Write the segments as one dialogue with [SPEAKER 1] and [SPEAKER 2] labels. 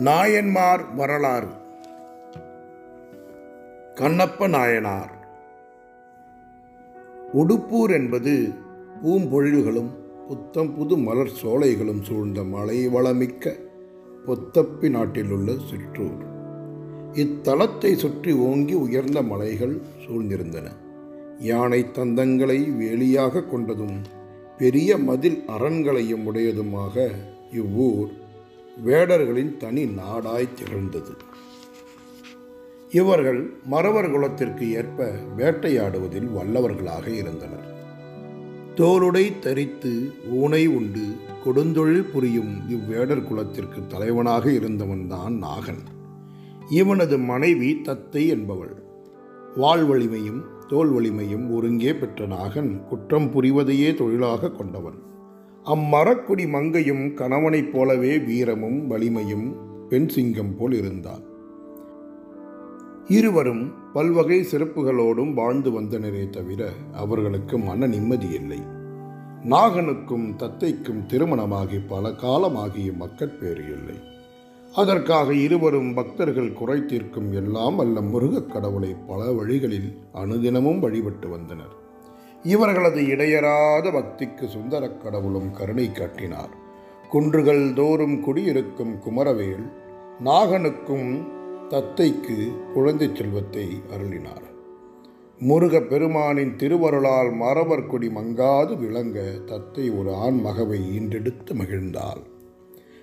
[SPEAKER 1] நாயன்மார் வரலாறு. கண்ணப்ப நாயனார். உடுப்பூர் என்பது பூம்பொழில்களும் புத்தம் புது மலர் சோலைகளும் சூழ்ந்த மலைவளமிக்க பொத்தப்பி நாட்டிலுள்ள சிற்றூர். இத்தலத்தை சுற்றி ஓங்கி உயர்ந்த மலைகள் சூழ்ந்திருந்தன. யானை தந்தங்களை வேலியாக கொண்டதும் பெரிய மதில் அரண்களையும் உடையதுமாக இவ்வூர் வேடர்களின் தனி நாடாய் திகழ்ந்தது. இவர்கள் மறவர் குலத்திற்கு ஏற்ப வேட்டையாடுவதில் வல்லவர்களாக இருந்தனர். தோலுடை தரித்து ஊனை உண்டு கொடுந்தொழில் புரியும் இவ்வேடர் குலத்திற்கு தலைவனாக இருந்தவன்தான் நாகன். இவனது மனைவி தத்தை என்பவள். வாழ் வலிமையும் தோல் வலிமையும் ஒருங்கே பெற்ற நாகன் குற்றம் புரிவதையே தொழிலாக கொண்டவன். அம்மரக்குடி மங்கையும் கணவனைப் போலவே வீரமும் வலிமையும் பெண் சிங்கம் போல் இருந்தார் இருவரும் பல்வகை சிறப்புகளோடும் வாழ்ந்து வந்தனரே தவிர அவர்களுக்கு மன நிம்மதி இல்லை. நாகனுக்கும் தத்தைக்கும் திருமணமாகி பல காலமாகிய மக்கட்பேறு இல்லை. அதற்காக இருவரும் பக்தர்கள் குறை தீர்க்கும் எல்லாம் அல்ல முருகக் கடவுளை பல வழிகளில் அனுதினமும் வழிபட்டு வந்தனர். இவர்களது இடையறாத பக்திக்கு சுந்தரக் கடவுளும் கருணை காட்டினார். குன்றுகள் தோறும் குடியிருக்கும் குமரவேல் நாகனுக்கும் தத்தைக்கு குழந்தை செல்வத்தை அருளினார். முருக பெருமானின் திருவருளால் மரவர் கொடி மங்காது விளங்க தத்தை ஒரு ஆண் மகவை ஈன்றெடுத்து மகிழ்ந்தாள்.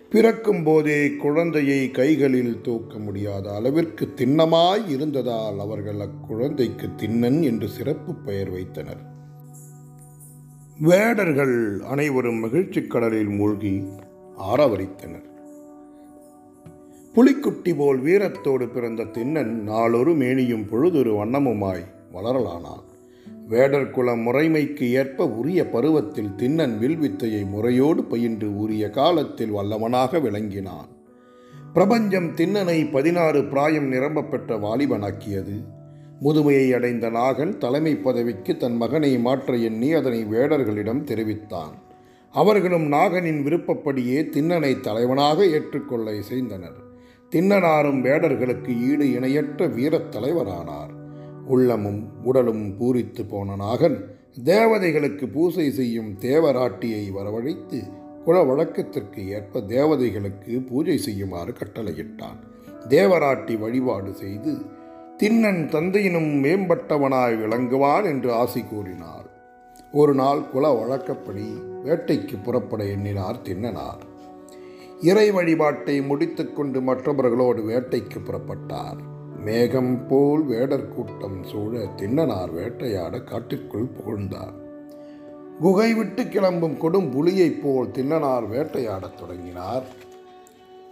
[SPEAKER 1] பிறக்கும் போதே குழந்தையை கைகளில் தூக்க முடியாத அளவிற்கு திண்ணமாய் இருந்ததால் அவர்கள் அக்குழந்தைக்கு திண்ணன் என்று சிறப்பு பெயர் வைத்தனர். வேடர்கள் அனைவரும் மகிழ்ச்சி கடலில் மூழ்கி ஆரவரித்தனர். புலிக்குட்டி போல் வீரத்தோடு பிறந்த திண்ணன் நாளொரு மேனியும் பொழுதொரு வண்ணமுமாய் வளரலானான். வேடர் குல முறைமைக்கு ஏற்ப உரிய பருவத்தில் திண்ணன் வில்வித்தையை முறையோடு பயின்று உரிய காலத்தில் வல்லவனாக விளங்கினான். பிரபஞ்சம் திண்ணனை பதினாறு பிராயம் நிரம்ப பெற்ற வாலிபனாக்கியது. முதுமையை அடைந்த நாகன் தலைமை பதவிக்கு தன் மகனை மாற்ற எண்ணி அதனை வேடர்களிடம் தெரிவித்தான். அவர்களும் நாகனின் விருப்பப்படியே திண்ணனை தலைவனாக ஏற்றுக்கொள்ள இசைந்தனர். திண்ணனாரும் வேடர்களுக்கு ஈடு இணையற்ற வீரத் தலைவரானார். உள்ளமும் உடலும் பூரித்து போன நாகன் தேவதைகளுக்கு பூசை செய்யும் தேவராட்டியை வரவழைத்து குல வழக்கத்திற்கு ஏற்ப தேவதைகளுக்கு பூஜை செய்யுமாறு கட்டளையிட்டான். தேவராட்டி வழிபாடு செய்து திண்ணன் தந்தையினும் மேம்பட்டவனாய் விளங்குவான் என்று ஆசி கூறினார். ஒரு நாள் குல வழக்கப்படி வேட்டைக்கு புறப்பட எண்ணினார் தின்னனார். இறை வழிபாட்டை முடித்துக்கொண்டு மற்றவர்களோடு வேட்டைக்கு புறப்பட்டார். மேகம் போல் வேடர் கூட்டம் சூழ தின்னனார் வேட்டையாட காட்டிற்குள் புகழ்ந்தார். குகை விட்டு கிளம்பும் கொடும் புலியைப் போல் தின்னனார் வேட்டையாடத் தொடங்கினார்.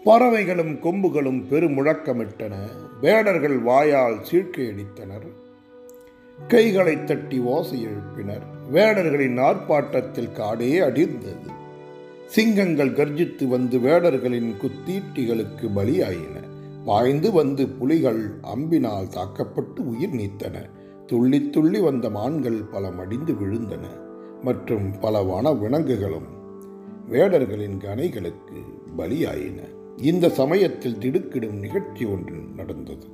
[SPEAKER 1] பறவைகளும் கொம்புகளும் பெருமுழக்கமிட்டன. வேடர்கள் வாயால் சீழ்க்கையடித்தனர் கைகளை தட்டி ஓசை எழுப்பினர். வேடர்களின் ஆர்ப்பாட்டத்தில் காடே அடிர்ந்தது. சிங்கங்கள் கர்ஜித்து வந்து வேடர்களின் குத்தீட்டிகளுக்கு பலியாயின. பாய்ந்து வந்து புலிகள் அம்பினால் தாக்கப்பட்டு உயிர் நீத்தன. துள்ளி துள்ளி வந்த மான்கள் பல மடிந்து விழுந்தன. மற்றும் பல வன விலங்குகளும் வேடர்களின் கனைகளுக்கு பலியாயின. இந்த சமயத்தில் திடுக்கிடும் நிகழ்ச்சி ஒன்று நடந்தது.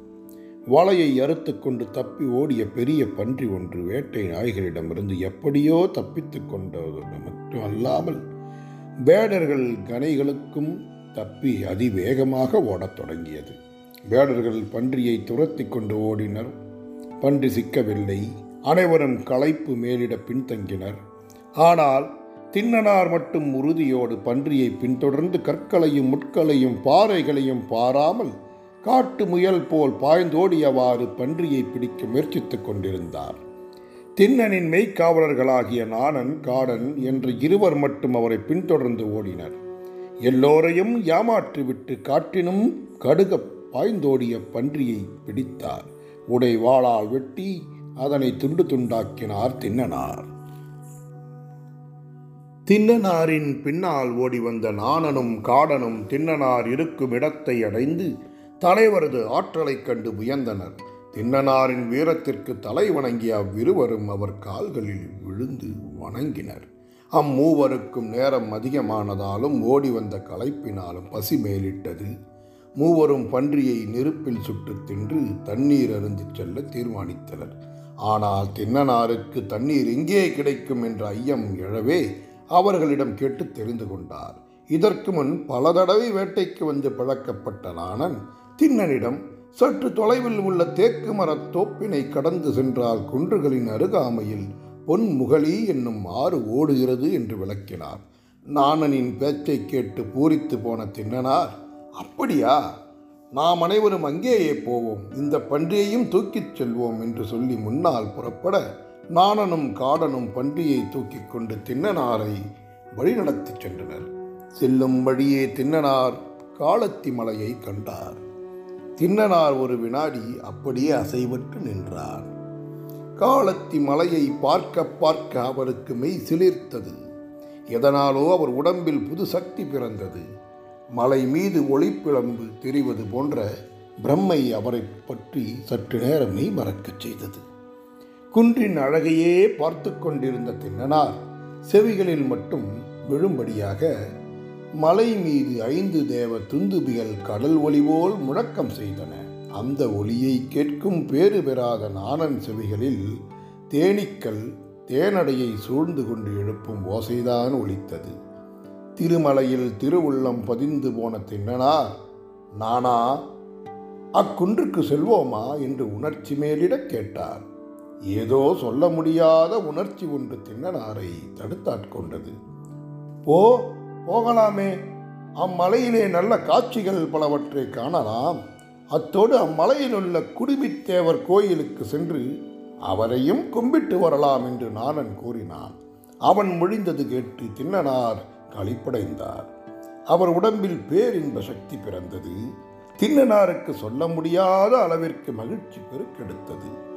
[SPEAKER 1] வலையை அறுத்து கொண்டு தப்பி ஓடிய பெரிய பன்றி ஒன்று வேட்டை நாய்களிடமிருந்து எப்படியோ தப்பித்து கொண்டது மட்டும் அல்லாமல் வேடர்கள் கனைகளுக்கும் தப்பி அதிவேகமாக ஓடத் தொடங்கியது. வேடர்கள் பன்றியை துரத்தி கொண்டு ஓடினர். பன்றி சிக்கவில்லை. அனைவரும் களைப்பு மேலிட பின்தங்கினர். ஆனால் தின்னனார் மட்டும் உறுதியோடு பன்றியை பின்தொடர்ந்து கற்களையும் முட்களையும் பாறைகளையும் பாராமல் காட்டு முயல் போல் பாய்ந்தோடியவாறு பன்றியை பிடிக்க முயற்சித்துக் கொண்டிருந்தார். தின்னனின் மெய்க்காவலர்களாகிய நாணன் காடன் என்று இருவர் மட்டும் அவரை பின்தொடர்ந்து ஓடினர். எல்லோரையும் ஏமாற்றிவிட்டு காட்டினும் கடுக பாய்ந்தோடிய பன்றியை பிடித்தார். உடை வாளால் வெட்டி அதனை துண்டு துண்டாக்கினார் தின்னனார். திண்ணனாரின் பின்னால் ஓடி வந்த நாணனும் காடனும் திண்ணனார் இருக்கும் இடத்தை அடைந்து தலைவரது ஆற்றலைக் கண்டு வியந்தனர். திண்ணனாரின் வீரத்திற்கு தலை வணங்கிய அவ்விருவரும் அவர் கால்களில் விழுந்து வணங்கினர். அம்மூவருக்கும் நேரம் அதிகமானதாலும் ஓடி வந்த களைப்பினாலும் பசி மேலிட்டது. மூவரும் பன்றியை நெருப்பில் சுட்டு தின்று தண்ணீர் அருந்து செல்ல தீர்மானித்தனர். ஆனால் தின்னனாருக்கு தண்ணீர் எங்கே கிடைக்கும் என்ற ஐயம் எழவே அவர்களிடம் கேட்டு தெரிந்து கொண்டார். இதற்கு முன் பல தடவை வேட்டைக்கு வந்து பழக்கப்பட்ட நாணன் திண்ணனிடம் சற்று தொலைவில் உள்ள தேக்கு மரத் தோப்பினை கடந்து சென்றால் குன்றுகளின் அருகாமையில் பொன்முகலி என்னும் ஆறு ஓடுகிறது என்று விளக்கினார். நாணனின் பேச்சை கேட்டு பூரித்து போன தின்னனார் அப்படியா? நாம் அனைவரும் அங்கேயே போவோம். இந்த பன்றியையும் தூக்கிச் செல்வோம் என்று சொல்லி முன்னால் புறப்பட நாணனும் காடனும் பன்றியை தூக்கிக் கொண்டு தின்னனாரை வழிநடத்திச் சென்றனர். செல்லும் வழியே தின்னனார் காலத்தி மலையை கண்டார். தின்னனார் ஒரு வினாடி அப்படியே அசைவற்று நின்றார். காலத்தி மலையை பார்க்க பார்க்க அவருக்கு மெய் சிலிர்த்தது. எதனாலோ அவர் உடம்பில் புது சக்தி பிறந்தது. மலை மீது ஒளிப்பிழம்பு தெரிவது போன்ற பிரம்மை அவரை பற்றி சற்று நேரமே மறக்கச் செய்தது. குன்றின் அழகையே பார்த்து கொண்டிருந்த தின்னனார் செவிகளில் மட்டும் விழும்படியாக மலை மீது ஐந்து தேவ துந்துபிகள் கடல் ஒளி போல் முழக்கம் செய்தன. அந்த ஒளியை கேட்கும் பேறு பெறாத நாணன் செவிகளில் தேனீக்கள் தேனடையை சூழ்ந்து கொண்டு எழுப்பும் ஓசைதான் ஒலித்தது. திருமலையில் திருவுள்ளம் பதிந்து போன தின்னனார் நானா அக்குன்றுக்கு செல்வோமா? என்று உணர்ச்சி மேலிடக் கேட்டார். ஏதோ சொல்ல முடியாத உணர்ச்சி ஒன்று தின்னனாரை தடுத்தாட்கொண்டது. போ போகலாமே. அம்மலையிலே நல்ல காட்சிகள் பலவற்றை காணலாம். அத்தோடு அம்மலையில் உள்ள குடுமித்தேவர் கோயிலுக்கு சென்று அவரையும் கும்பிட்டு வரலாம் என்று நாணன் கூறினான். அவன் மொழிந்தது கேட்டு தின்னனார் களிப்படைந்தார். அவர் உடம்பில் பேரின்ப சக்தி பிறந்தது. தின்னனாருக்கு சொல்ல முடியாத அளவிற்கு மகிழ்ச்சி பெருக்கெடுத்தது.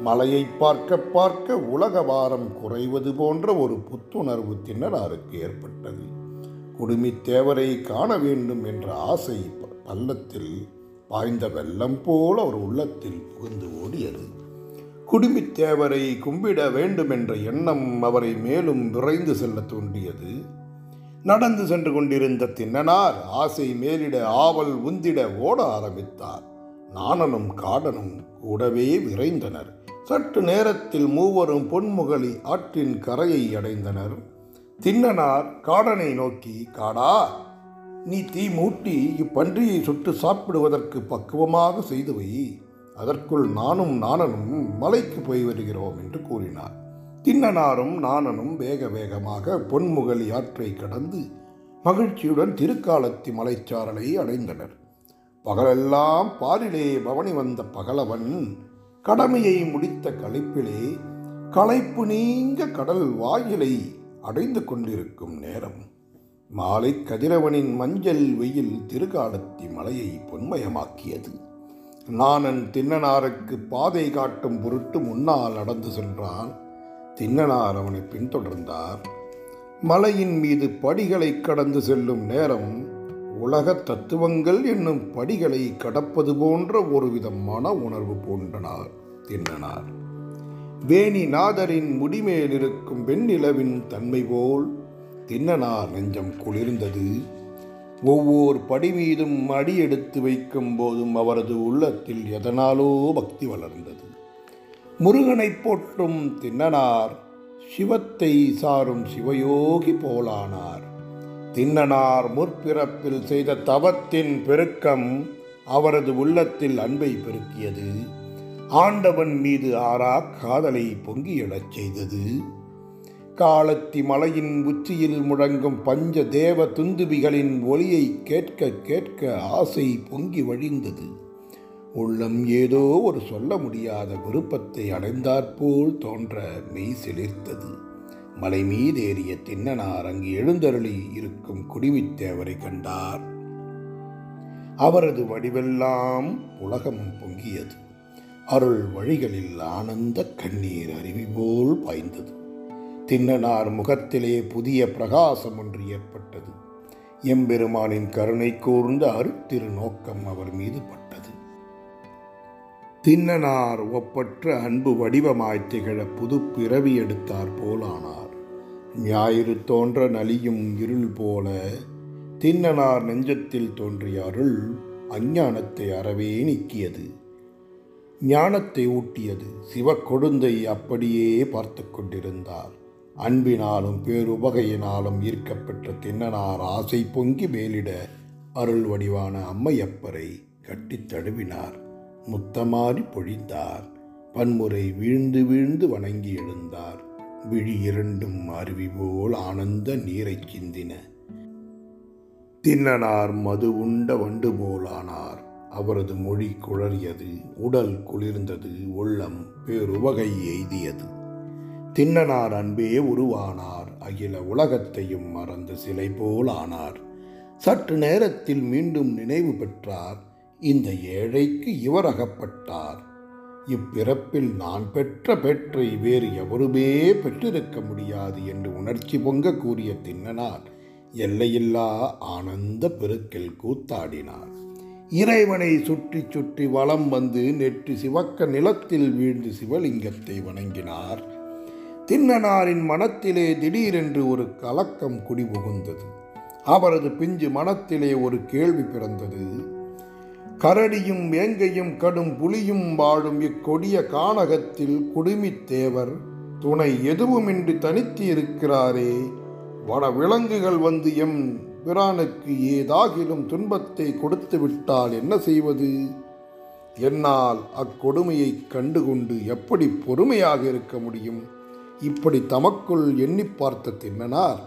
[SPEAKER 1] மலையை பார்க்க பார்க்க உலக வாரம் குறைவது போன்ற ஒரு புத்துணர்வு திண்ணனாருக்கு ஏற்பட்டது. குடுமித்தேவரை காண வேண்டும் என்ற ஆசை பள்ளத்தில் பாய்ந்த வெள்ளம் போல அவர் உள்ளத்தில் புகுந்து ஓடியது. குடுமித்தேவரை கும்பிட வேண்டும் என்ற எண்ணம் அவரை மேலும் விரைந்து செல்ல தூண்டியது. நடந்து சென்று கொண்டிருந்த தின்னனார் ஆசை மேலிட ஆவல் உந்திட ஓட ஆரம்பித்தார். நாணனும் காடனும் கூடவே விரைந்தனர். சற்று நேரத்தில் மூவரும் பொன்முகலி ஆற்றின் கரையை அடைந்தனர். தின்னனார் காடனை நோக்கி காடா நீ தீ மூட்டி இப்பன்றியை சுட்டு சாப்பிடுவதற்கு பக்குவமாக செய்து வை. அதற்குள் நானும் நாணனும் மலைக்கு போய் வருகிறோம் என்று கூறினார். தின்னனாரும் நாணனும் வேக வேகமாக பொன்முகலி ஆற்றை கடந்து மகிழ்ச்சியுடன் திருக்காலத்தி மலைச்சாரலை அடைந்தனர். பகலெல்லாம் பாரிலே பவனி வந்த பகலவன் கடமையை முடித்த களைப்பிலே களைப்பு நீங்க கடல் வாயிலை அடைந்து கொண்டிருக்கும் நேரம். மாலை கதிரவனின் மஞ்சள் வெயில் திருகாலத்தி மலையை பொன்மயமாக்கியது. நாணன் தின்னனாருக்கு பாதை காட்டும் பொருட்டு முன்னால் நடந்து சென்றான். தின்னனார் அவனை பின்தொடர்ந்தார். மலையின் மீது படிகளை கடந்து செல்லும் நேரம் உலக தத்துவங்கள் என்னும் படிகளை கடப்பது போன்ற ஒருவித மன உணர்வு போன்றனார் தின்னனார் வேணிநாதரின் முடிமேல் இருக்கும் வெண்ணிலவின் தன்மை போல் தின்னனார் நெஞ்சம் குளிர்ந்தது. ஒவ்வொரு படி மீதும் அடி எடுத்து வைக்கும் போதும் அவரது உள்ளத்தில் எதனாலோ பக்தி வளர்ந்தது. முருகனைப் போற்றும் தின்னனார் சிவத்தை சாரும் சிவயோகி போலானார். தின்னனார் முற்பிறப்பில் செய்த தவத்தின் பெருக்கம் அவரது உள்ளத்தில் அன்பை பெருக்கியது. ஆண்டவன் மீது ஆறா காதலை பொங்கி எழச் செய்தது. காலத்தி மலையின் உச்சியில் முழங்கும் பஞ்ச தேவ துந்துபிகளின் ஒலியை கேட்க கேட்க ஆசை பொங்கி வழிந்தது. உள்ளம் ஏதோ ஒரு சொல்ல முடியாத விருப்பத்தை அடைந்தாற்போல் தோன்ற மெய் சிலிர்த்தது. மலை மீதேறிய தின்னனார் அங்கு எழுந்தருளி இருக்கும் குடிமித்தேவரை கண்டார். அவரது வடிவெல்லாம் உலகம் பொங்கியது. அருள் வழிகளில் ஆனந்த கண்ணீர் அருவி போல் பாய்ந்தது. தின்னனார் முகத்திலே புதிய பிரகாசம் ஒன்று ஏற்பட்டது. எம்பெருமானின் கருணை கூர்ந்த அருத்திரு நோக்கம் அவர் மீது பட்டது. தின்னனார் ஒப்பற்ற அன்பு வடிவமாய் திகழ புது பிறவி எடுத்தார் போலானார். ஞாயிறு தோன்ற நலியும் இருள் போல தின்னனார் நெஞ்சத்தில் தோன்றிய அருள் அஞ்ஞானத்தை அறவே நீக்கியது. ஞானத்தை ஊட்டியது சிவக்கொடுந்தை அப்படியே பார்த்து கொண்டிருந்தார். அன்பினாலும் பேருபகையினாலும் ஈர்க்கப்பெற்ற தின்னனார் ஆசை பொங்கி மேலிட அருள் வடிவான அம்மையப்பரை கட்டித் தழுவினார். முத்தமாறி பொழிந்தார். பன்முறை வீழ்ந்து வீழ்ந்து வணங்கி எழுந்தார். விழி இரண்டும் அருவி போல் ஆனந்த நீரை சிந்தின. தின்னனார் மது உண்ட வண்டு போலானார் அவரது மொழி குழறியது உடல் குளிர்ந்தது உள்ளம் பேருவகை எய்தியது. தின்னனார் அன்பே உருவானார் அகில உலகத்தையும் மறந்த சிலை போல் ஆனார். சற்று நேரத்தில் மீண்டும் நினைவு பெற்றார் இந்த ஏழைக்கு இவர் அகப்பட்டார் இப்பிறப்பில் நான் பெற்ற பெற்றை வேறு எவருமே பெற்றிருக்க முடியாது என்று உணர்ச்சி பொங்க கூறிய தின்னனார் எல்லையில்லா ஆனந்த பெருக்கில் கூத்தாடினார். இறைவனை சுற்றி சுற்றி வலம் வந்து நெற்றி சிவக்க நிலத்தில் வீழ்ந்து சிவலிங்கத்தை வணங்கினார். தின்னனாரின் மனத்திலே திடீரென்று ஒரு கலக்கம் குடிபுகுந்தது. அவரது பிஞ்சு மனத்திலே ஒரு கேள்வி பிறந்தது. கரடியும் வேங்கையும் கடும் புலியும் வாழும் இக்கொடிய கானகத்தில் குடுமித்தேவர் துணை எதுவுமின்றி தனித்து இருக்கிறாரே வன விலங்குகள் வந்து எம் பிரானுக்கு ஏதாகிலும் துன்பத்தை கொடுத்து விட்டால் என்ன செய்வது? என்னால் அக்கொடுமையை கண்டுகொண்டு எப்படி பொறுமையாக இருக்க முடியும்? இப்படி தமக்குள் எண்ணி பார்த்த தின்னனார்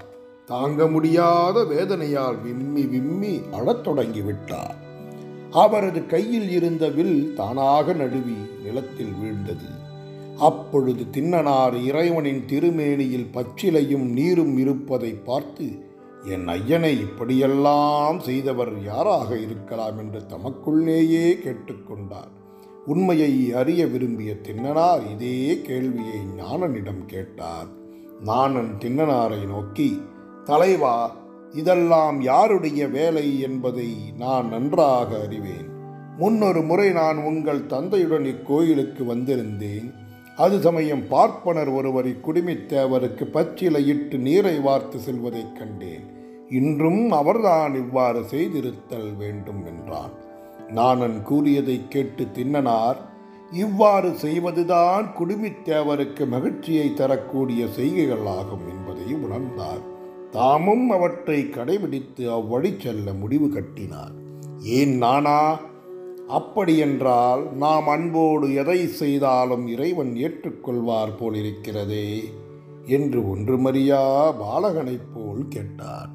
[SPEAKER 1] தாங்க முடியாத வேதனையால் விம்மி விம்மி அழத் தொடங்கிவிட்டார். அவரது கையில் இருந்த வில் தானாக நழுவி நிலத்தில் வீழ்ந்தது. அப்பொழுது தின்னனார் இறைவனின் திருமேனியில் பச்சிலையும் நீரும் இருப்பதை பார்த்து என் ஐயனை இப்படியெல்லாம் செய்தவர் யாராக இருக்கலாம் என்று தமக்குள்ளேயே கேட்டுக்கொண்டார் உண்மையை அறிய விரும்பிய தின்னனார் இதே கேள்வியை ஞானனிடம் கேட்டார். நானன் தின்னனாரை நோக்கி தலைவா இதெல்லாம் யாருடைய வேலை என்பதை நான் நன்றாக அறிவேன். முன்னொரு முறை நான் உங்கள் தந்தையுடன் இக்கோயிலுக்கு வந்திருந்தேன். அது சமயம் பார்ப்பனர் ஒருவர் இக்குடிமித்தேவருக்கு பச்சிலையிட்டு நீரை வார்த்து செல்வதைக் கண்டேன். இன்றும் அவர்தான் இவ்வாறு செய்திருத்தல் வேண்டும் என்றான். நானன் கூறியதை கேட்டு தின்னனார் இவ்வாறு செய்வதுதான் குடுமித்தேவருக்கு மகிழ்ச்சியை தரக்கூடிய செய்கைகளாகும் என்பதை உணர்ந்தார். தாமும் அவற்றை கடைபிடித்து அவ்வழி செல்ல முடிவு கட்டினார். ஏன் நானா? அப்படியென்றால் நாம் அன்போடு எதை செய்தாலும் இறைவன் ஏற்றுக்கொள்வார் போலிருக்கிறதே என்று ஒன்றுமறியா பாலகனைப் போல் கேட்டார்.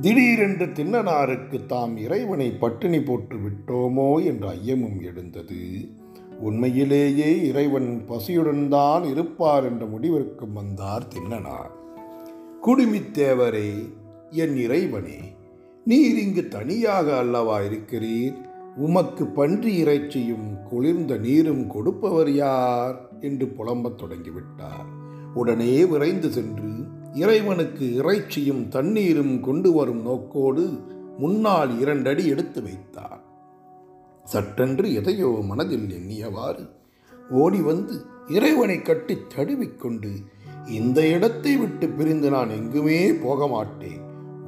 [SPEAKER 1] திடீரென்று தின்னனாருக்கு தாம் இறைவனை பட்டினி போட்டு விட்டோமோ என்ற ஐயமும் எழுந்தது. உண்மையிலேயே இறைவன் பசியுடன் தான் இருப்பார் என்ற முடிவிற்கும் வந்தார் தின்னனார் குடுமித்தேவரே என் இறைவனே நீர் இங்கு தனியாக அல்லவா இருக்கிறீர்? உமக்கு பன்றி இறைச்சியும் குளிர்ந்த நீரும் கொடுப்பவர் யார்? என்று புலம்பத் தொடங்கிவிட்டார். உடனே விரைந்து சென்று இறைவனுக்கு இறைச்சியும் தண்ணீரும் கொண்டு வரும் நோக்கோடு முன்னால் இரண்டடி எடுத்து வைத்தார். சட்டென்று எதையோ மனதில் எண்ணியவாறு ஓடி வந்து இறைவனை கட்டித் தழுவிக்கொண்டு இந்த இடத்தை விட்டு பிரிந்து நான் எங்குமே போக மாட்டேன்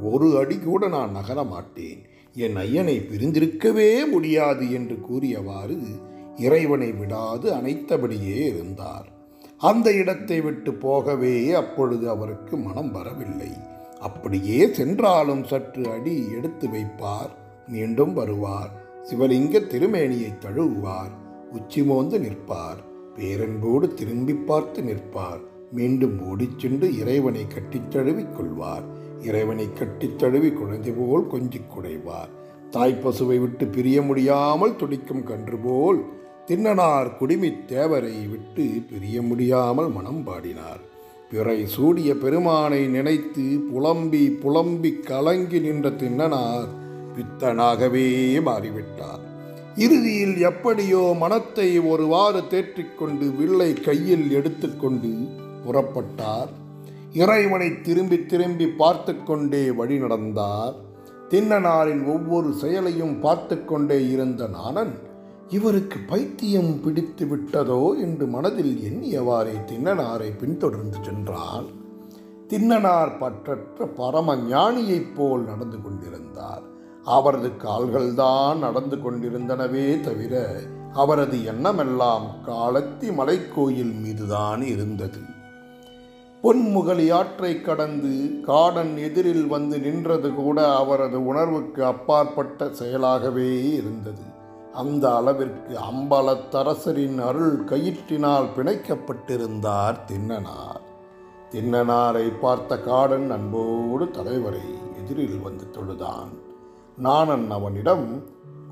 [SPEAKER 1] ஒரு அடி கூட நான் நகர மாட்டேன் என் ஐயனை பிரிந்திருக்கவே முடியாது என்று கூறியவாறு இறைவனை விடாது அனைத்தபடியே இருந்தார். அந்த இடத்தை விட்டு போகவே அப்பொழுது அவருக்கு மனம் வரவில்லை. அப்படியே சென்றாலும் சற்று அடி எடுத்து வைப்பார். மீண்டும் வருவார். சிவலிங்க திருமேனியை தழுவுவார். உச்சி மோந்து நிற்பார். பேரன்போடு திரும்பி பார்த்து நிற்பார். மீண்டும் ஓடிச்சென்று இறைவனை கட்டித் தழுவிக் கொள்வார். இறைவனை கட்டித் தழுவி குழந்தை போல் கொஞ்சிக் குடைவார். தாய்ப்பசுவை விட்டு பிரிய முடியாமல் துடிக்கும் கன்று போல் தின்னனார் குடிமித் தேவரை விட்டு பிரிய முடியாமல் மனம் பாடினார். பிறை சூடிய பெருமானை நினைத்து புலம்பி புலம்பி கலங்கி நின்ற தின்னனார் பித்தனாகவே மாறிவிட்டார். இறுதியில் எப்படியோ மனத்தை ஒருவாறு தேற்றிக்கொண்டு வில்லை கையில் எடுத்துக்கொண்டு புறப்பட்டார். இறைவனை திரும்பி திரும்பி பார்த்து கொண்டே வழி நடந்தார். தின்னனாரின் ஒவ்வொரு செயலையும் பார்த்து கொண்டே இருந்த நாணன் இவருக்கு பைத்தியம் பிடித்து விட்டதோ? என்று மனதில் எண்ணியவாறே தின்னனாரை பின்தொடர்ந்து சென்றால் தின்னனார் பற்றற்ற பரம ஞானியைப் போல் நடந்து கொண்டிருந்தார். அவரது கால்கள்தான் நடந்து கொண்டிருந்தனவே தவிர அவரது எண்ணமெல்லாம் காலத்தி மலைக்கோயில் மீதுதான் இருந்தது. பொன்முகலி ஆற்றை கடந்து காடன் எதிரில் வந்து நின்றது கூட அவரது உணர்வுக்கு அப்பாற்பட்ட செயலாகவே இருந்தது. அந்த அளவிற்கு அம்பலத்தரசரின் அருள் கயிற்றினால் பிணைக்கப்பட்டிருந்தார் தின்னனார். தின்னனாரை பார்த்த காடன் அன்போடு தலைவரை எதிரில் வந்து தொழுதான். நாணன் அவனிடம்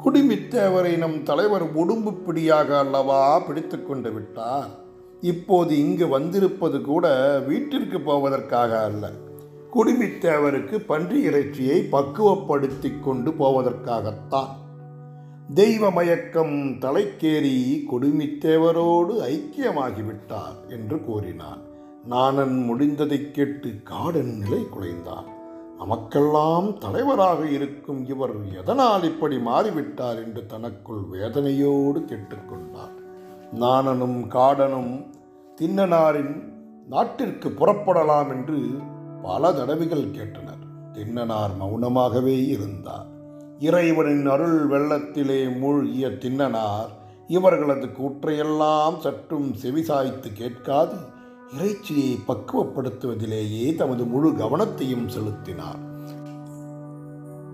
[SPEAKER 1] குடிமித்தேவரை நம் தலைவர் உடும்பு பிடியாக அல்லவா? பிடித்து கொண்டு விட்டார். இப்போது இங்கு வந்திருப்பது கூட வீட்டிற்கு போவதற்காக அல்ல. குடிமித்தேவருக்கு பன்றி இறைச்சியை பக்குவப்படுத்தி கொண்டு போவதற்காகத்தான். தெய்வ மயக்கம் தலைக்கேறி கொடுமித்தேவரோடு ஐக்கியமாகிவிட்டார் என்று கூறினார் நாணன் முடிந்ததைக் கேட்டு காடன் நிலை குலைந்தான். நமக்கெல்லாம் தலைவராக இருக்கும் இவர் எதனால் இப்படி மாறிவிட்டார் என்று தனக்குள் வேதனையோடு கேட்டுக்கொண்டார் நாணனும் காடனும் தின்னனாரின் நாட்டிற்கு புறப்படலாம் என்று பல தடவைகள் கேட்டனர். தின்னனார் மௌனமாகவே இருந்தார். இறைவனின் அருள் வெள்ளத்திலே மூழ்கிய தின்னனார் இவர்களது கூற்றையெல்லாம் சற்றும் செவிசாய்த்து கேட்காது இறைச்சியை பக்குவப்படுத்துவதிலேயே தமது முழு கவனத்தையும் செலுத்தினார்.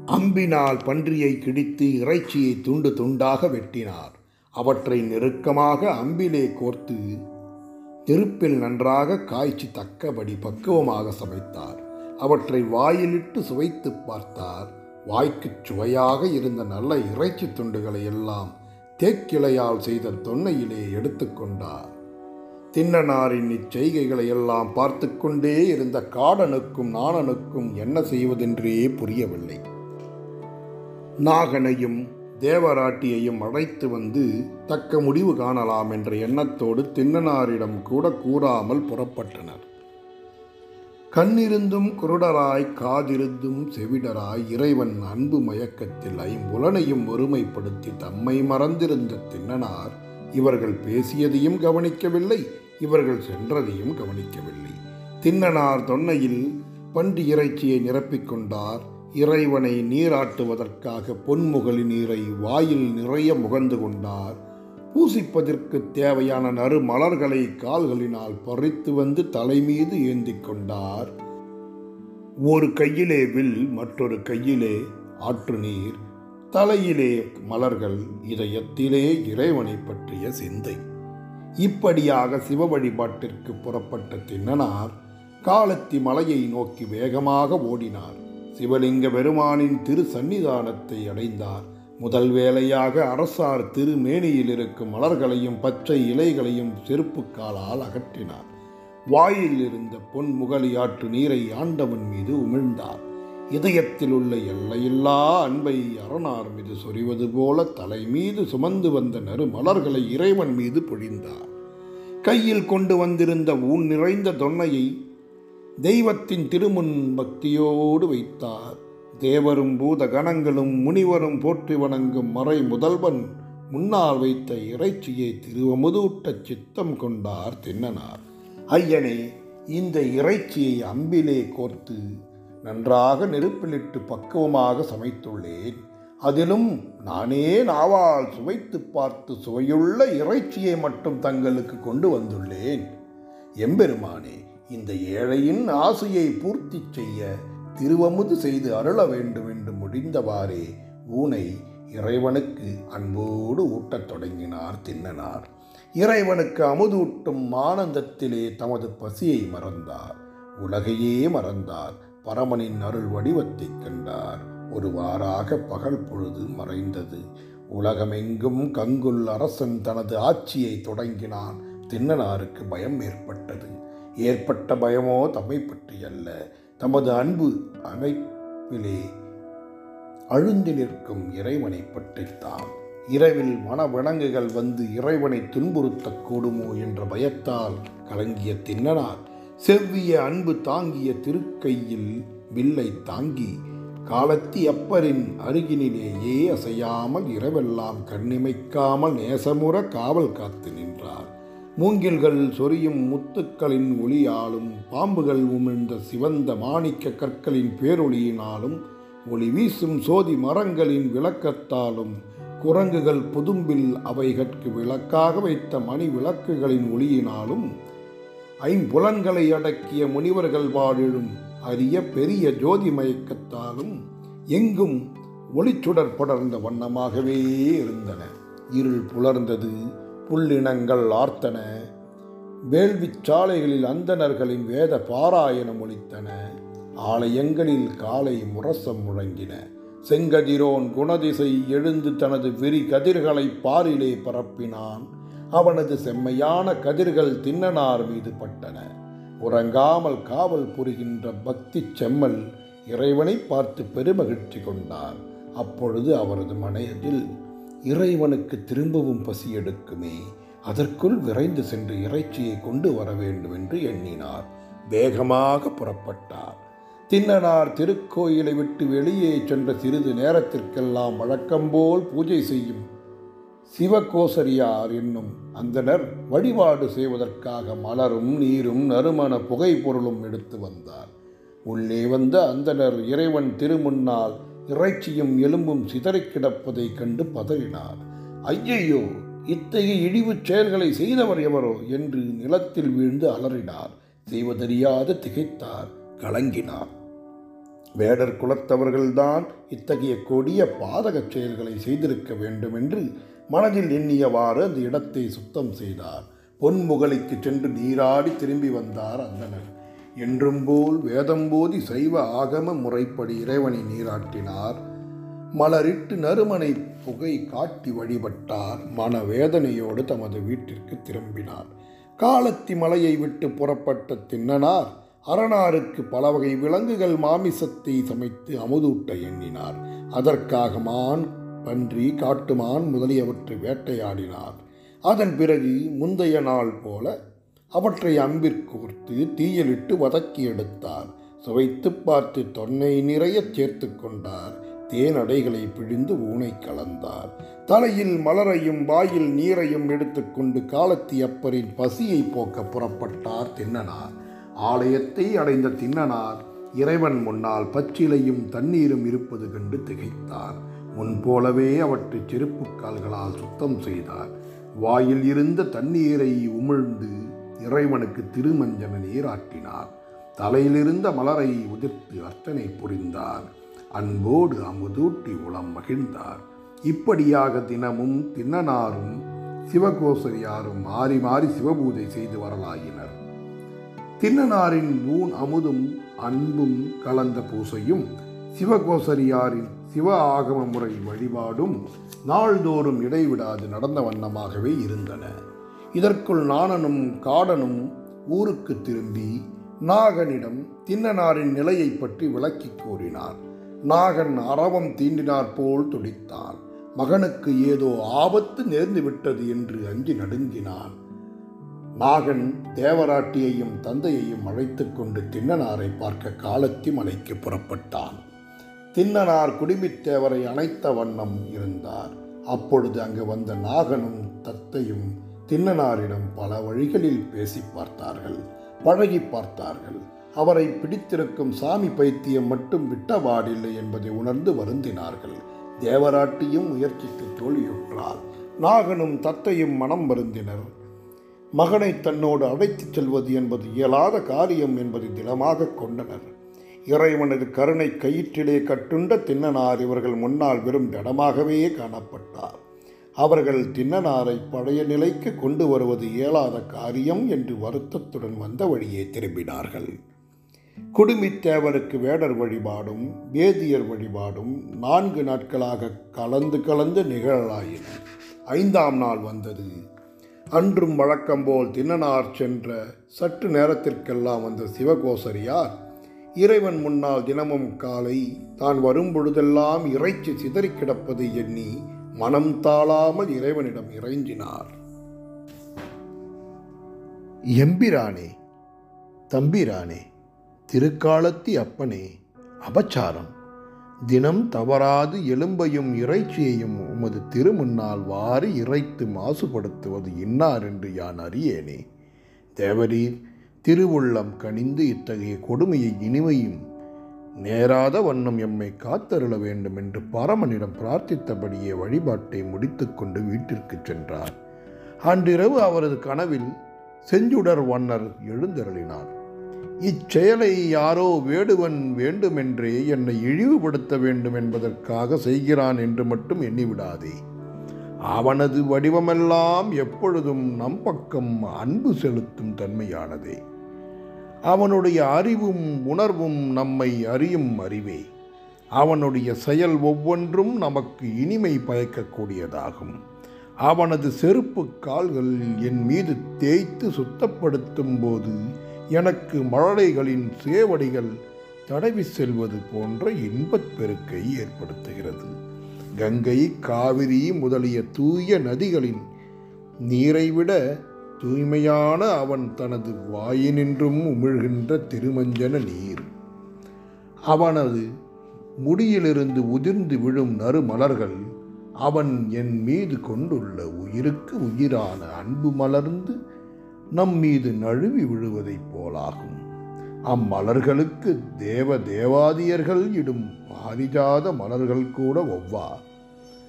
[SPEAKER 1] அம்பினால் பன்றியை கிடித்து இறைச்சியை துண்டு துண்டாக வெட்டினார். அவற்றை நெருக்கமாக அம்பிலே கோர்த்து நெருப்பில் நன்றாக காய்ச்சி தக்கபடி பக்குவமாக சமைத்தார். அவற்றை வாயிலிட்டு சுவைத்து பார்த்தார். வாய்க்குச் சுவையாக இருந்த நல்ல இறைச்சி துண்டுகளை எல்லாம் தேக்கிளையால் செய்த தொன்னையிலே எடுத்துக்கொண்டார் தின்னனாரின் இச்செய்கைகளை எல்லாம் பார்த்து கொண்டே இருந்த காடனுக்கும் நாணனுக்கும் என்ன செய்வதென்றே புரியவில்லை. நாகனையும் தேவராட்டியையும் அழைத்து வந்து தக்க முடிவு காணலாம் என்ற எண்ணத்தோடு தின்னனாரிடம் கூட கூறாமல் புறப்பட்டனர். கண்ணிருந்தும் குருடராய் காதிருந்தும் செவிடராய் இறைவன் அன்பு மயக்கத்தில் ஐம்புலனையும் ஒருமைப்படுத்தி தம்மை மறந்திருந்த தின்னனார் இவர்கள் பேசியதையும் கவனிக்கவில்லை இவர்கள் சென்றதையும் கவனிக்கவில்லை. தின்னனார் தொன்னையில் பன்றி இறைச்சியை நிரப்பிக்கொண்டார் இறைவனை நீராட்டுவதற்காக பொன்முகலி நீரை வாயில் நிறைய முகந்து கொண்டார். பூசிப்பதற்கு தேவையான நறு மலர்களை கால்களினால் பறித்து வந்து தலைமீது ஏந்தி கொண்டார். ஒரு கையிலே வில் மற்றொரு கையிலே ஆற்று நீர். தலையிலே மலர்கள் இதயத்திலே இறைவனை பற்றிய சிந்தை. இப்படியாக சிவ வழிபாட்டிற்கு புறப்பட்ட தின்னனார் காலத்தி மலையை நோக்கி வேகமாக ஓடினார். சிவலிங்க பெருமானின் திரு சந்நிதானத்தை அடைந்தார். முதல் வேலையாக அரசார் திருமேனியில் இருக்கும் மலர்களையும் பச்சை இலைகளையும் செருப்புக்காலால் அகற்றினார். வாயில் இருந்த பொன் முகலியாற்று நீரை ஆண்டவன் மீது உமிழ்ந்தார். இதயத்தில் உள்ள எல்லையில்லா அன்பை அரணார் மீது சொரிவது போல தலை மீது சுமந்து வந்த நறு மலர்களை இறைவன் மீது பொழிந்தார். கையில் கொண்டு வந்திருந்த ஊன் நிறைந்த தொன்னையை தெய்வத்தின் திருமுன் பக்தியோடு வைத்தார். தேவரும் பூத கணங்களும் முனிவரும் போற்றி வணங்கும் மறை முதல்வன் முன்னால் வைத்த இறைச்சியை திருவமுதூட்டச் சித்தம் கொண்டார் தின்னனார். ஐயனே இந்த இறைச்சியை அம்பிலே கோர்த்து நன்றாக நெருப்பிலிட்டு பக்குவமாக சமைத்துள்ளேன். அதிலும் நானே நாவால் சுவைத்து பார்த்து சுவையுள்ள இறைச்சியை மட்டும் தங்களுக்கு கொண்டு வந்துள்ளேன். எம்பெருமானே இந்த ஏழையின் ஆசையை பூர்த்தி செய்ய திருவமுது செய்து அருள வேண்டும் என்று முடிந்தவாறே ஊனை இறைவனுக்கு அன்போடு ஊட்டத் தொடங்கினார் தின்னனார். இறைவனுக்கு அமுதூட்டும் ஆனந்தத்திலே தமது பசியை மறந்தார். உலகையே மறந்தார். பரமனின் அருள் வடிவத்தைக் கண்டார். ஒருவாறாக பகல் பொழுது மறைந்தது. உலகமெங்கும் கங்குல் அரசன் தனது ஆட்சியை தொடங்கினான். தின்னனாருக்கு பயம் ஏற்பட்டது. ஏற்பட்ட பயமோ தம்மை பற்றியல்ல தமது அன்பு அமைப்பிலே அழுந்து நிற்கும் இறைவனை பற்றித்தான். இரவில் மனவிலங்குகள் வந்து இறைவனை துன்புறுத்தக்கூடுமோ என்ற பயத்தால் கலங்கிய தின்னனார். செவ்விய அன்பு தாங்கிய திருக்கையில் வில்லை தாங்கி காலத்தி அப்பரின் அருகினிலேயே அசையாமல் இரவெல்லாம் கண்ணிமைக்காமல் நேசமுற காவல் காத்து நின்றார். மூங்கில்கள் சொரியும் முத்துக்களின் ஒளியாலும் பாம்புகள் உமிழ்ந்த சிவந்த மாணிக்க கற்களின் பேரொளியினாலும் ஒளி வீசும் சோதி மரங்களின் விளக்கத்தாலும் குரங்குகள் புதும்பில் அவைகற்கு விளக்காக வைத்த மணி விளக்குகளின் ஒளியினாலும் ஐம்புலன்களை அடக்கிய முனிவர்கள் வாழிடும் அரிய பெரிய ஜோதி மயக்கத்தாலும் எங்கும் ஒளிச்சுடர் படர்ந்த வண்ணமாகவே இருந்தன. இருள் புலர்ந்தது. புல்லினங்கள் ஆர்த்தன வேள்விச் சாலைகளில் அந்தணர்களின் வேத பாராயணம் ஒழித்தன ஆலயங்களில் காலை முரசம் முழங்கின. செங்கதிரோன் குணதிசை எழுந்து தனது விரி கதிர்களை பாரிலே பரப்பினான். அவனது செம்மையான கதிர்கள் தின்னனார் மீது பட்டன. உறங்காமல் காவல் புரிகின்ற பக்தி செம்மல் இறைவனை பார்த்து பெருமகிழ்ச்சி கொண்டார். அப்பொழுது அவரது மனையில் இறைவனுக்கு திரும்பவும் பசி எடுக்குமே அதற்குள் விரைந்து சென்று இறைச்சியை கொண்டு வர வேண்டும் என்று எண்ணினார். வேகமாக புறப்பட்டார். தின்னனார் திருக்கோயிலை விட்டு வெளியே சென்ற சிறிது நேரத்திற்கெல்லாம் வழக்கம்போல் பூஜை செய்யும் சிவகோசரியார் என்னும் அந்தனர் வழிபாடு செய்வதற்காக மலரும் நீரும் நறுமண புகை பொருளும் எடுத்து வந்தார். உள்ளே வந்த அந்தனர் இறைவன் திருமுன்னால் இறைச்சியும் எலும்பும் சிதறிக் கிடப்பதைக் கண்டு பதறினார். ஐயையோ இத்தகைய இழிவுச் செயல்களை செய்தவர் எவரோ என்று நிலத்தில் வீழ்ந்து அலறினார். செய்வதறியாது திகைத்தார் கலங்கினார். வேடர் குலத்தவர்கள்தான் இத்தகைய கொடிய பாதகச் செயல்களை செய்திருக்க வேண்டும் என்று மனதில் எண்ணியவாறு அந்த இடத்தை சுத்தம் செய்தார். பொன்முகலைக்கு சென்று நீராடி திரும்பி வந்தார் அந்தனர் என்றும் போல் வேதம்போதி சைவ ஆகம முறைப்படி இறைவனை நீராட்டினார். மலரிட்டு நறுமனை புகை காட்டி வழிபட்டார். மன வேதனையோடு தமது வீட்டிற்கு திரும்பினார். காலத்தி மலையை விட்டு புறப்பட்ட தின்னனார் அரணாருக்கு பல வகை விலங்குகள் மாமிசத்தை சமைத்து அமுதூட்ட எண்ணினார். அதற்காக மான் பன்றி காட்டுமான் முதலியவற்றை வேட்டையாடினார். அதன் பிறகு முந்தைய நாள் போல அவற்றை அன்பிற்கோர்த்து தீயிலிட்டு வதக்கி எடுத்தார். சுவைத்து பார்த்து தொன்னை நிறைய சேர்த்து கொண்டார். தேனடைகளை பிழிந்து ஊனை கலந்தார். தலையில் மலரையும் வாயில் நீரையும் எடுத்துக்கொண்டு காலத்தி அப்பரின் பசியை போக்க புறப்பட்டார் தின்னனார். ஆலயத்தை அடைந்த தின்னனார் இறைவன் முன்னால் பச்சிலையும் தண்ணீரும் இருப்பது கண்டு திகைத்தார். முன்போலவே அவற்றை செருப்பு கால்களால் சுத்தம் செய்தார். வாயில் இருந்த தண்ணீரை உமிழ்ந்து இறைவனுக்கு திருமஞ்சன நீராட்டினார் தலையிலிருந்த மலரை உதிர்த்து அர்ச்சனை புரிந்தார். அன்போடு அமுதூட்டி உளம் மகிழ்ந்தார். இப்படியாக தினமும் தின்னனாரும் சிவகோசரியாரும் மாறி மாறி சிவபூஜை செய்து வரலாயினர். தின்னனாரின் ஊன் அமுதும் அன்பும் கலந்த பூசையும் சிவகோசரியாரின் சிவ ஆகம முறை வழிபாடும் நாள்தோறும் இடைவிடாது நடந்த வண்ணமாகவே இருந்தன. இதற்குள் நாணனும் காடனும் ஊருக்கு திரும்பி நாகனிடம் தின்னனாரின் நிலையை பற்றி விளக்கி கூறினார். நாகன் அரவம் தீண்டினார் போல் துடித்தான் மகனுக்கு ஏதோ ஆபத்து நேர்ந்து விட்டது என்று அஞ்சி நடுங்கினான். நாகன் தேவராட்டியையும் தந்தையையும் அழைத்து கொண்டு தின்னனாரை பார்க்க காலத்தி மலைக்கு புறப்பட்டான். தின்னனார் குடிமித்தேவரை அணைத்த வண்ணம் இருந்தார். அப்பொழுது அங்கு வந்த நாகனும் தத்தையும் தின்னனாரிடம் பல வழிகளில் பேசி பார்த்தார்கள் பழகி பார்த்தார்கள். அவரை பிடித்திருக்கும் சாமி பைத்தியம் மட்டும் விட்டவாடில்லை என்பதை உணர்ந்து வருந்தினார்கள். தேவராட்டியும் முயற்சித்து தோல்வியுற்றார் நாகனும் தத்தையும் மனம் வருந்தினர். மகனை தன்னோடு அழைத்துச் செல்வது என்பது இயலாத காரியம் என்பதை திடமாக கொண்டனர். இறைவனது கருணை கயிற்றிலே கட்டுண்ட தின்னனார் இவர்கள் முன்னால் வெறும் திடமாகவே காணப்பட்டார். அவர்கள் தின்னனாரை பழைய நிலைக்கு கொண்டு வருவது இயலாத காரியம் என்று வருத்தத்துடன் வந்த வழியே திரும்பினார்கள். குடுமித்தேவருக்கு வேடர் வழிபாடும் வேதியர் வழிபாடும் நான்கு நாட்களாக கலந்து கலந்து நிகழலாயின ஐந்தாம் நாள் வந்தது. அன்றும் வழக்கம்போல் தின்னனார் சென்ற சற்று நேரத்திற்கெல்லாம் வந்த சிவகோசரியார் இறைவன் முன்னால் தினமும் காலை தான் வரும் பொழுதெல்லாம் இறைச்சி சிதறி கிடப்பது எண்ணி மனம் தாழாமல் இறைவனிடம் இறைஞ்சினார். எம்பிரானே தம்பிரானே திருக்காலத்தி அப்பனே அபச்சாரம். தினம் தவறாது எலும்பையும் இறைச்சியையும் உமது திருமுன்னால் வாரி இறைத்து மாசுபடுத்துவது இன்னார் என்று யான் அறியேனே. தேவரீர் திருவுள்ளம் கனிந்து இத்தகைய கொடுமையை இனிமையும் நேராத வண்ணம் எம்மை காத்தருள வேண்டும் என்று பரமனிடம் பிரார்த்தித்தபடியே வழிபாட்டை முடித்துக்கொண்டு வீட்டிற்கு சென்றார். அன்றிரவு அவரது கனவில் செஞ்சுடர் வண்ணர் எழுந்தருளினார். இச்செயலை யாரோ வேடுவன் வேண்டுமென்றே என்னை இழிவுபடுத்த வேண்டும் என்பதற்காக செய்கிறான் என்று மட்டும் எண்ணிவிடாதே. அவனது வடிவமெல்லாம் எப்பொழுதும் நம் பக்கம் அன்பு செலுத்தும் தன்மையானதே. அவனுடைய அறிவும் உணர்வும் நம்மை அறியும் அறிவே. அவனுடைய செயல் ஒவ்வொன்றும் நமக்கு இனிமை பயக்கக்கூடியதாகும். அவனது செருப்பு கால்கள் என் மீது தேய்த்து சுத்தப்படுத்தும் போது எனக்கு மழலைகளின் சேவடிகள் தடவி செல்வது போன்ற இன்பப் பெருக்கை ஏற்படுத்துகிறது. கங்கை காவிரி முதலிய தூய நதிகளின் நீரை விட தூய்மையான அவன் தனது வாயினின்றும் உமிழ்கின்ற திருமஞ்சன நீர். அவனது முடியிலிருந்து உதிர்ந்து விழும் நறுமலர்கள் அவன் என் மீது கொண்டுள்ள உயிருக்கு உயிரான அன்பு மலர்ந்து நம் மீது நழுவி விழுவதைப் போலாகும். அம்மலர்களுக்கு தேவ தேவாதியர்கள் இடும் பாரிஜாத மலர்கள் கூட ஒவ்வா.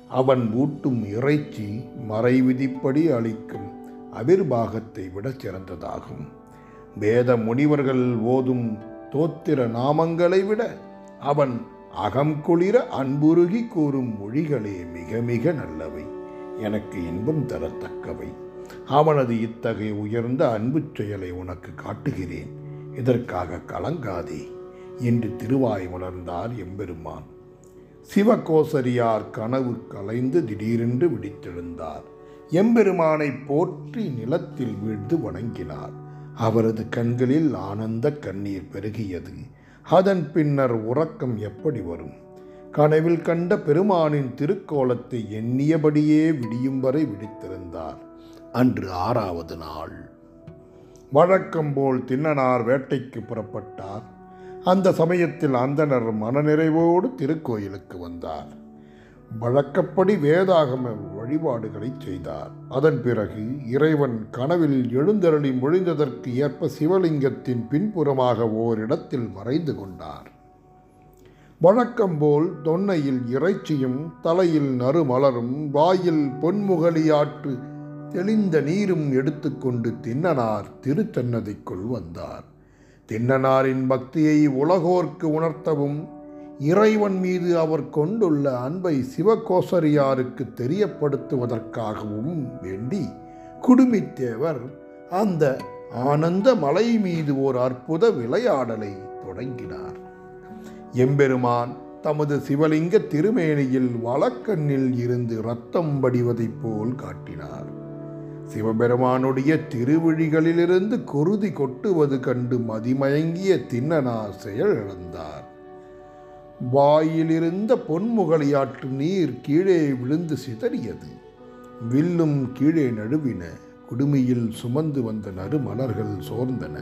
[SPEAKER 1] அவன் ஊட்டும் இறைச்சி மறைவிதிப்படி அளிக்கும். அவிர்வாகத்தை விட சிறந்ததாகும். வேத முனிவர்கள் ஓதும் தோத்திர நாமங்களை விட அவன் அகம் குளிர அன்புருகி கூறும் மொழிகளே மிக மிக நல்லவை. எனக்கு இன்பம் தரத்தக்கவை. அவனது இத்தகைய உயர்ந்த அன்புச் செயலை உனக்கு காட்டுகிறேன். இதற்காக கலங்காதே. என்று திருவாய் உணர்ந்தார் எம்பெருமான். சிவகோசரியார் கனவு கலைந்து திடீரென்று விடித்தெழுந்தார் எம்பெருமானை போற்றி நிலத்தில் வீழ்ந்து வணங்கினார். அவரது கண்களில் ஆனந்த கண்ணீர் பெருகியது. அதன் பின்னர் உறக்கம் எப்படி வரும்? கனவில் கண்ட பெருமானின் திருக்கோலத்தை எண்ணியபடியே விடியும் வரை விழித்திருந்தார். அன்று ஆறாவது நாள். வழக்கம் போல் தின்னனார் வேட்டைக்கு புறப்பட்டார். அந்த சமயத்தில் அந்தனர் மனநிறைவோடு திருக்கோயிலுக்கு வந்தார். வழக்கப்படி வேதாகம வழிபாடுகளை செய்தார். அதன் பிறகு இறைவன் கனவில் எழுந்தருளி மொழிந்ததற்கு ஏற்ப சிவலிங்கத்தின் பின்புறமாக ஓரிடத்தில் மறைந்து கொண்டார். வழக்கம்போல் தொன்னையில் இறைச்சியும் தலையில் நறுமலரும் வாயில் பொன்முகலியாற்று தெளிந்த நீரும் எடுத்துக்கொண்டு தின்னனார் திருத்தன்னதிக்குள் வந்தார். தின்னனாரின் பக்தியை உலகோர்க்கு உணர்த்தவும் இறைவன் மீது அவர் கொண்டுள்ள அன்பை சிவகோசரியாருக்கு தெரியப்படுத்துவதற்காகவும் வேண்டி குடுமித்தேவர் அந்த ஆனந்த மலை மீது ஓர் அற்புத விளையாடலை தொடங்கினார். எம்பெருமான் தமது சிவலிங்க திருமேனியில் வழக்கண்ணில் இருந்து ரத்தம் வடிவதைப் போல் காட்டினார். சிவபெருமானுடைய திருவிழிகளிலிருந்து குருதி கொட்டுவது கண்டு மதிமயங்கிய தின்னனார் செயலிழந்தார். வாயிலிருந்த பொன்முகளையாற்று நீர் கீழே விழுந்து சிதறியது. வில்லும் கீழே நழுவின குடுமியில் சுமந்து வந்த நறுமலர்கள் சோர்ந்தன.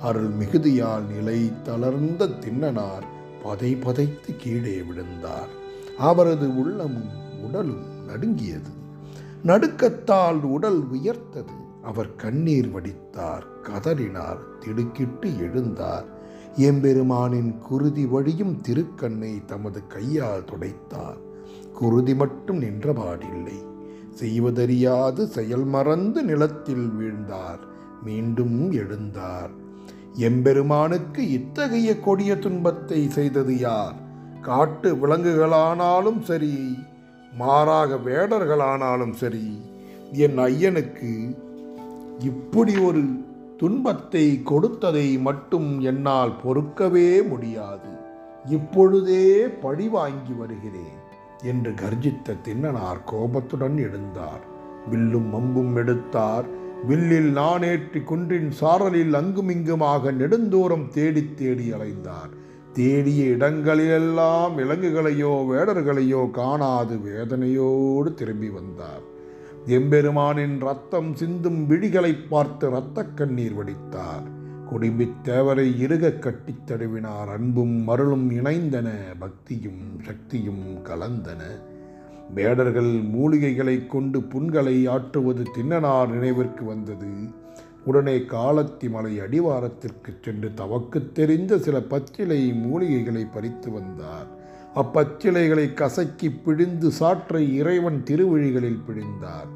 [SPEAKER 1] அருள் மிகுதியால் நிலை தளர்ந்த தின்னனார் பதை பதைத்து கீழே விழுந்தார். அவரது உள்ளமும் உடலும் நடுங்கியது. நடுக்கத்தால் உடல் உயர்த்தது. அவர் கண்ணீர் வடித்தார் கதறினார் திடுக்கிட்டு எழுந்தார். எம்பெருமானின் குருதி வழியும் திருக்கண்ணை தமது கையால் துடைத்தார். குருதி மட்டும் நின்றபாடில்லை. செய்வதறியாது செயல் மறந்து நிலத்தில் வீழ்ந்தார். மீண்டும் எழுந்தார். எம்பெருமானுக்கு இத்தகைய கொடிய துன்பத்தை செய்தது யார்? காட்டு விலங்குகளானாலும் சரி மாறாக வேடர்களானாலும் சரி என் ஐயனுக்கு இப்படி ஒரு துன்பத்தை கொடுத்ததை மட்டும் என்னால் பொறுக்கவே முடியாது. இப்பொழுதே பழி வாங்கி வருகிறேன் என்று கர்ஜித்த தின்னனார் கோபத்துடன் எழுந்தார். வில்லும் அம்பும் எடுத்தார். வில்லில் நானேற்றி குன்றின் சாரலில் அங்குமிங்குமாக நெடுந்தூரம் தேடித் தேடி அலைந்தார். தேடிய இடங்களிலெல்லாம் விலங்குகளையோ வேடர்களையோ காணாது வேதனையோடு திரும்பி வந்தார். எம்பெருமானின் ரத்தம் சிந்தும் விழிகளை பார்த்து இரத்த கண்ணீர் வடித்தார். குடிம்பித் தேவரை இறுக கட்டித் தழுவினார். அன்பும் மருளும் இணைந்தன பக்தியும் சக்தியும் கலந்தன. வேடர்கள் மூலிகைகளைக் கொண்டு புண்களை ஆற்றுவது தின்னனார் நினைவிற்கு வந்தது. உடனே காலத்தி மலை அடிவாரத்திற்கு சென்று தவக்கு தெரிந்த சில பச்சிலை மூலிகைகளை பறித்து வந்தார். அப்பச்சிலைகளை கசக்கி பிழிந்து சாற்றை இறைவன் திருவழிகளில் பிழிந்தார்.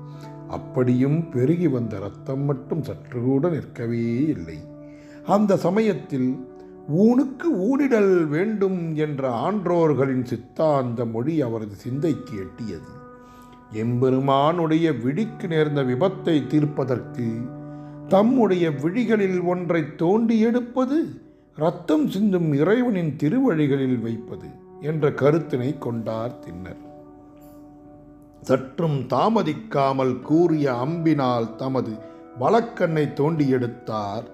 [SPEAKER 1] அப்படியும் பெருகி வந்த ரத்தம் மட்டும் சற்று கூட நிற்கவே இல்லை. அந்த சமயத்தில் ஊனுக்கு ஊனிடல் வேண்டும் என்ற ஆன்றோர்களின் சித்தாந்த மொழி அவரது சிந்தைக்கு எட்டியது. எம்பெருமானுடைய விழிக்கு நேர்ந்த விபத்தை தீர்ப்பதற்கு தம்முடைய விழிகளில் ஒன்றை தோண்டி எடுப்பது ரத்தம் சிந்தும் இறைவனின் திருவழிகளில் வைப்பது. என்ற கருத்தினை கொண்டார் தின்னர். சற்றும் தாமதிக்காமல் கூறிய அம்பினால் தமது வலக்கண்ணை தோண்டி எடுத்தார்.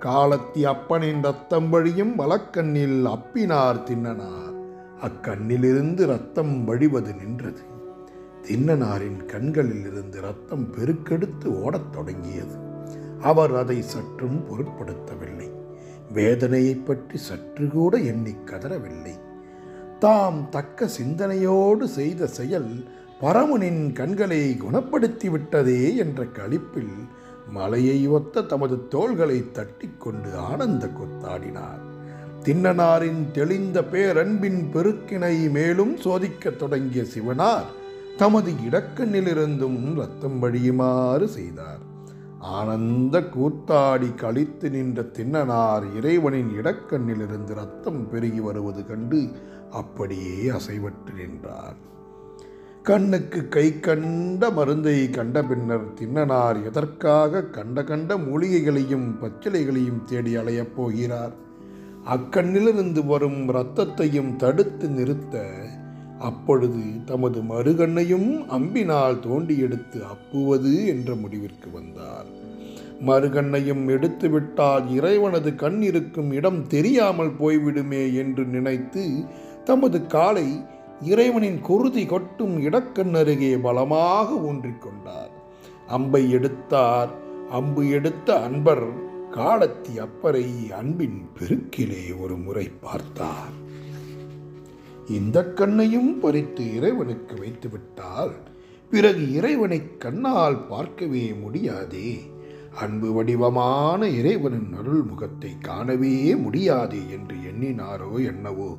[SPEAKER 1] காலத்தி அப்பனின் ரத்தம் வழியும் வலக்கண்ணில் அப்பினார் தின்னனார். அக்கண்ணிலிருந்து ரத்தம் வழிவது நின்றது. தின்னனாரின் கண்களிலிருந்து ரத்தம் பெருக்கெடுத்து ஓடத் தொடங்கியது. அவர் அதை சற்றும் பொருட்படுத்தவில்லை. வேதனையைப் பற்றி சற்று கூட எண்ணி கதறவில்லை. தாம் தக்க சிந்தனையோடு செய்த செயல் பரமனின் கண்களை குணப்படுத்தி விட்டதே என்ற களிப்பில் மலையை ஒத்த தமது தோள்களை தட்டிக்கொண்டு ஆனந்த கொத்தாடினார். தின்னனாரின் தெளிந்த பேரன்பின் பெருக்கினை மேலும் சோதிக்கத் தொடங்கிய சிவனார் தமது இடக்கண்ணிலிருந்தும் ரத்தம் வழியுமாறு செய்தார். ஆனந்த கூத்தாடி கழித்து நின்ற தின்னனார் இறைவனின் இடக்கண்ணிலிருந்து ரத்தம் பெருகி வருவது கண்டு அப்படியே அசைவற்று நின்றார். கண்ணுக்கு கை கண்ட மருந்தை கண்ட பின்னர் தின்னனார் எதற்காக கண்ட கண்ட மூலிகைகளையும் பச்சிலைகளையும் தேடி அலையப் போகிறார். அக்கண்ணிலிருந்து வரும் இரத்தத்தையும் தடுத்து நிறுத்த அப்பொழுது தமது மறுகண்ணையும் அம்பினால் தோண்டி எடுத்து அப்புவது என்ற முடிவிற்கு வந்தார். மறுகண்ணையும் எடுத்துவிட்டால் இறைவனது கண் இருக்கும் இடம் தெரியாமல் போய்விடுமே என்று நினைத்து தமது காலை இறைவனின் குருதி கொட்டும் இடக்கண் அருகே பலமாக ஊன்றிக்கொண்டார். அம்பை எடுத்தார். அம்பு எடுத்த அன்பர் காலத்தி அப்பரை அன்பின் பெருக்கிலே ஒரு முறை பார்த்தார். இந்த கண்ணையும் பறித்து இறைவனுக்கு வைத்து விட்டால் பிறகு இறைவனை கண்ணால் பார்க்கவே முடியாதே. அன்பு வடிவமான இறைவனின் அருள் முகத்தை காணவே முடியாதே என்று எண்ணினாரோ என்னவோ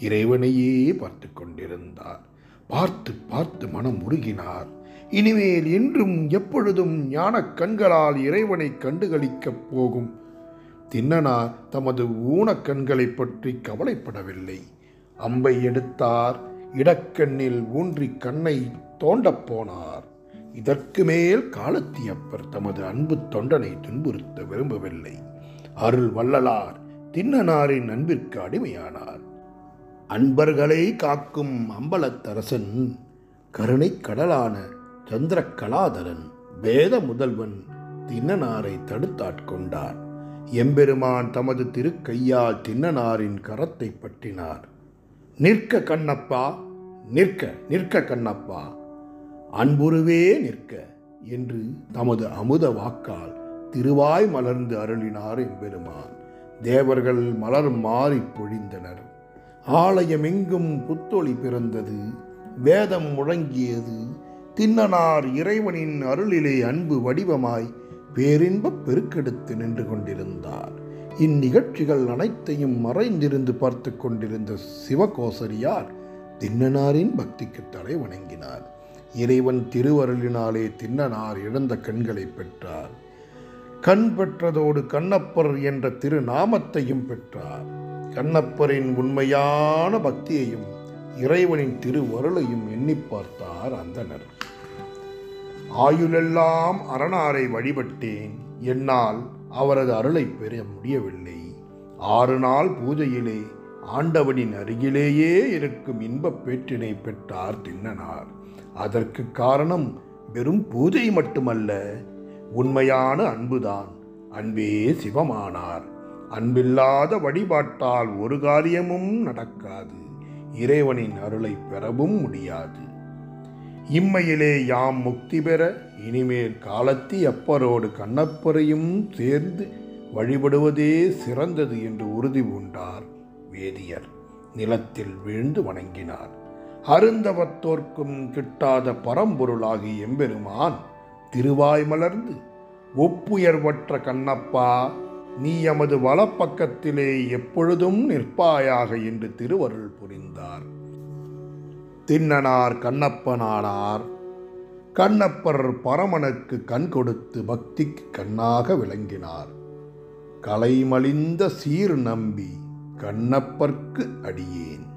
[SPEAKER 1] இறைவனையே பார்த்து கொண்டிருந்தார். பார்த்து பார்த்து மனம் உருகினார். இனிமேல் என்றும் எப்பொழுதும் ஞானக் கண்களால் இறைவனை கண்டுகளிக்கப் போகும். தின்னனார் தமது ஊனக் கண்களைப் பற்றி கவலைப்படவில்லை. அம்பை எடுத்தார் இடக்கண்ணில் ஊன்றி கண்ணை தோண்டப் போனார். இதற்கு மேல் காலத்தியப்பர் தமது அன்பு தொண்டனை துன்புறுத்த விரும்பவில்லை. அருள் வள்ளலார் தின்னனாரின் அன்பிற்கு அடிமையானார். அன்பர்களை காக்கும் அம்பலத்தரசன் கருணை கடலான சந்திரகலாதரன் வேத முதல்வன் தின்னனாரை தடுத்தாட்கொண்டார் எம்பெருமான் தமது திருக்கையால் தின்னனாரின் கரத்தை பற்றினார். நிற்க கண்ணப்பா நிற்க நிற்க கண்ணப்பா அன்புருவே நிற்க என்று தமது அமுத வாக்கால் திருவாய் மலர்ந்து அருளினார் எம்பெருமான். தேவர்கள் மலர் மாறி பொழிந்தனர். ஆலயமெங்கும் புத்தொளி பிறந்தது. வேதம் முழங்கியது. தின்னனார் இறைவனின் அருளிலே அன்பு வடிவமாய் பேரின்பப் பெருக்கெடுத்து நின்று கொண்டிருந்தார். இந்நிகழ்ச்சிகள் அனைத்தையும் மறைந்திருந்து பார்த்து கொண்டிருந்த சிவகோசரியார் தின்னனாரின் பக்திக்கு தலை வணங்கினார். இறைவன் திருவருளினாலே தின்னனார் இழந்த கண்களை பெற்றார். கண் பெற்றதோடு கண்ணப்பர் என்ற திருநாமத்தையும் பெற்றார். கண்ணப்பரின் உண்மையான பக்தியையும் இறைவனின் திருவருளையும் எண்ணி பார்த்தார் அந்தனர். ஆயுளெல்லாம் அரணாரை வழிபட்டேன். என்னால் அவரது அருளை பெற முடியவில்லை. ஆறு நாள் பூஜையிலே ஆண்டவனின் அருகிலேயே இருக்கும் இன்பப் பேற்றினை பெற்றார் தின்னனார். அதற்கு காரணம் வெறும் பூஜை மட்டுமல்ல உண்மையான அன்புதான். அன்பே சிவமானார். அன்பில்லாத வழிபாட்டால் ஒரு காரியமும் நடக்காது. இறைவனின் அருளை பெறவும் முடியாது. இம்மையிலே யாம் முக்தி பெற இனிமேல் காலத்தி அப்பரோடு கண்ணப்பரையும் சேர்ந்து வழிபடுவதே சிறந்தது என்று உறுதி பூண்டார் வேதியர். நிலத்தில் விழுந்து வணங்கினார். அருந்தவத்தோர்க்கும் கிட்டாத பரம்பொருளாகி எம்பெருமான் திருவாய் மலர்ந்து ஒப்புயர்வற்ற கண்ணப்பா நீ எமது வலப்பக்கத்திலே எப்பொழுதும் நிற்பாயாக என்று திருவருள் புரிந்தார். திண்ணனார் கண்ணப்பனானார். கண்ணப்பர் பரமனுக்கு கண் கொடுத்து பக்திக்கு கண்ணாக விளங்கினார். கலைமலிந்த சீர் நம்பி கண்ணப்பர்க்கு அடியேன்.